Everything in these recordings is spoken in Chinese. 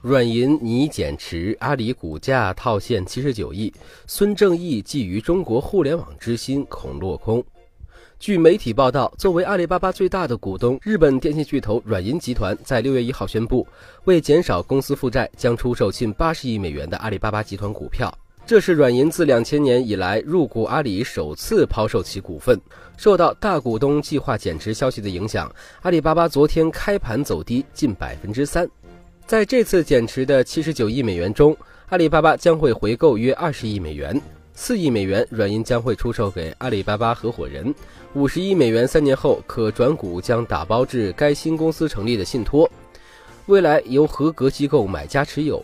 软银拟减持阿里股价套现七十九亿，孙正义觊觎中国互联网之心恐落空。据媒体报道，作为阿里巴巴最大的股东，日本电信巨头软银集团在六月一号宣布，为减少公司负债，将出售近八十亿美元的阿里巴巴集团股票。这是软银自两千年以来入股阿里首次抛售其股份。受到大股东计划减持消息的影响，阿里巴巴昨天开盘走低近百分之三。在这次减持的七十九亿美元中，阿里巴巴将会回购约二十亿美元，四亿美元软银将会出售给阿里巴巴合伙人，五十亿美元三年后可转股将打包至该新公司成立的信托，未来由合格机构买家持有。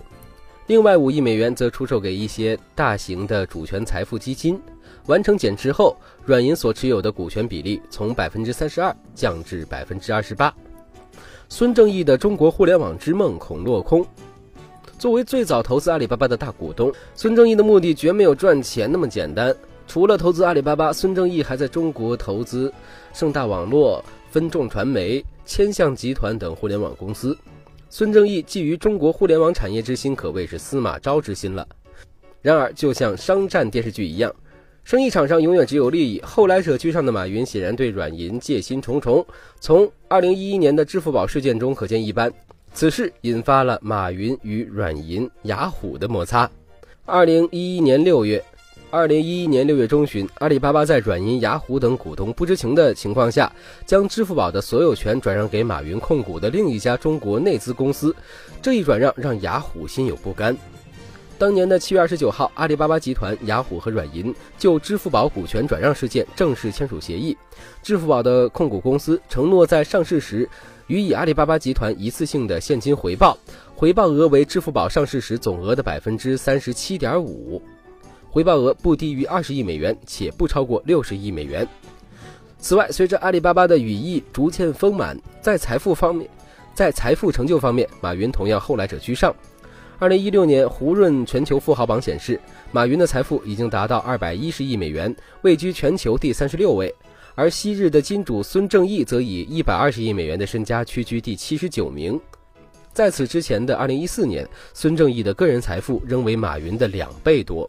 另外五亿美元则出售给一些大型的主权财富基金。完成减持后，软银所持有的股权比例从百分之三十二降至百分之二十八。孙正义的中国互联网之梦恐落空。作为最早投资阿里巴巴的大股东，孙正义的目的绝没有赚钱那么简单。除了投资阿里巴巴，孙正义还在中国投资盛大网络、分众传媒、千象集团等互联网公司。孙正义觊觎中国互联网产业之心，可谓是司马昭之心了。然而，就像商战电视剧一样，生意场上永远只有利益。后来者居上的马云显然对软银戒心重重。从2011年的支付宝事件中可见一斑。此事引发了马云与软银、雅虎的摩擦。2011年6月。二零一一年六月中旬，阿里巴巴在软银、雅虎等股东不知情的情况下，将支付宝的所有权转让给马云控股的另一家中国内资公司。这一转让让雅虎心有不甘。当年的七月二十九号，阿里巴巴集团、雅虎和软银就支付宝股权转让事件正式签署协议。支付宝的控股公司承诺在上市时予以阿里巴巴集团一次性的现金回报，回报额为支付宝上市时总额的百分之三十七点五。回报额不低于二十亿美元，且不超过六十亿美元。此外，随着阿里巴巴的羽翼逐渐丰满，在财富方面，在财富成就方面，马云同样后来者居上。二零一六年胡润全球富豪榜显示，马云的财富已经达到二百一十亿美元，位居全球第三十六位。而昔日的金主孙正义则以一百二十亿美元的身家屈居第七十九名。在此之前的二零一四年，孙正义的个人财富仍为马云的两倍多。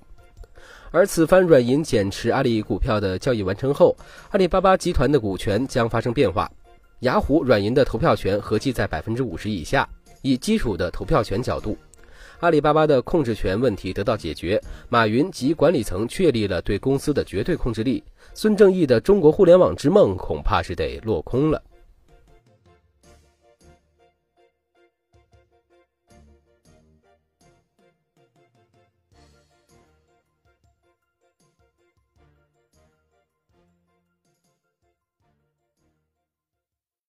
而此番软银减持阿里股票的交易完成后，阿里巴巴集团的股权将发生变化。雅虎、软银的投票权合计在百分之五十以下。以基础的投票权角度，阿里巴巴的控制权问题得到解决，马云及管理层确立了对公司的绝对控制力。孙正义的中国互联网之梦恐怕是得落空了。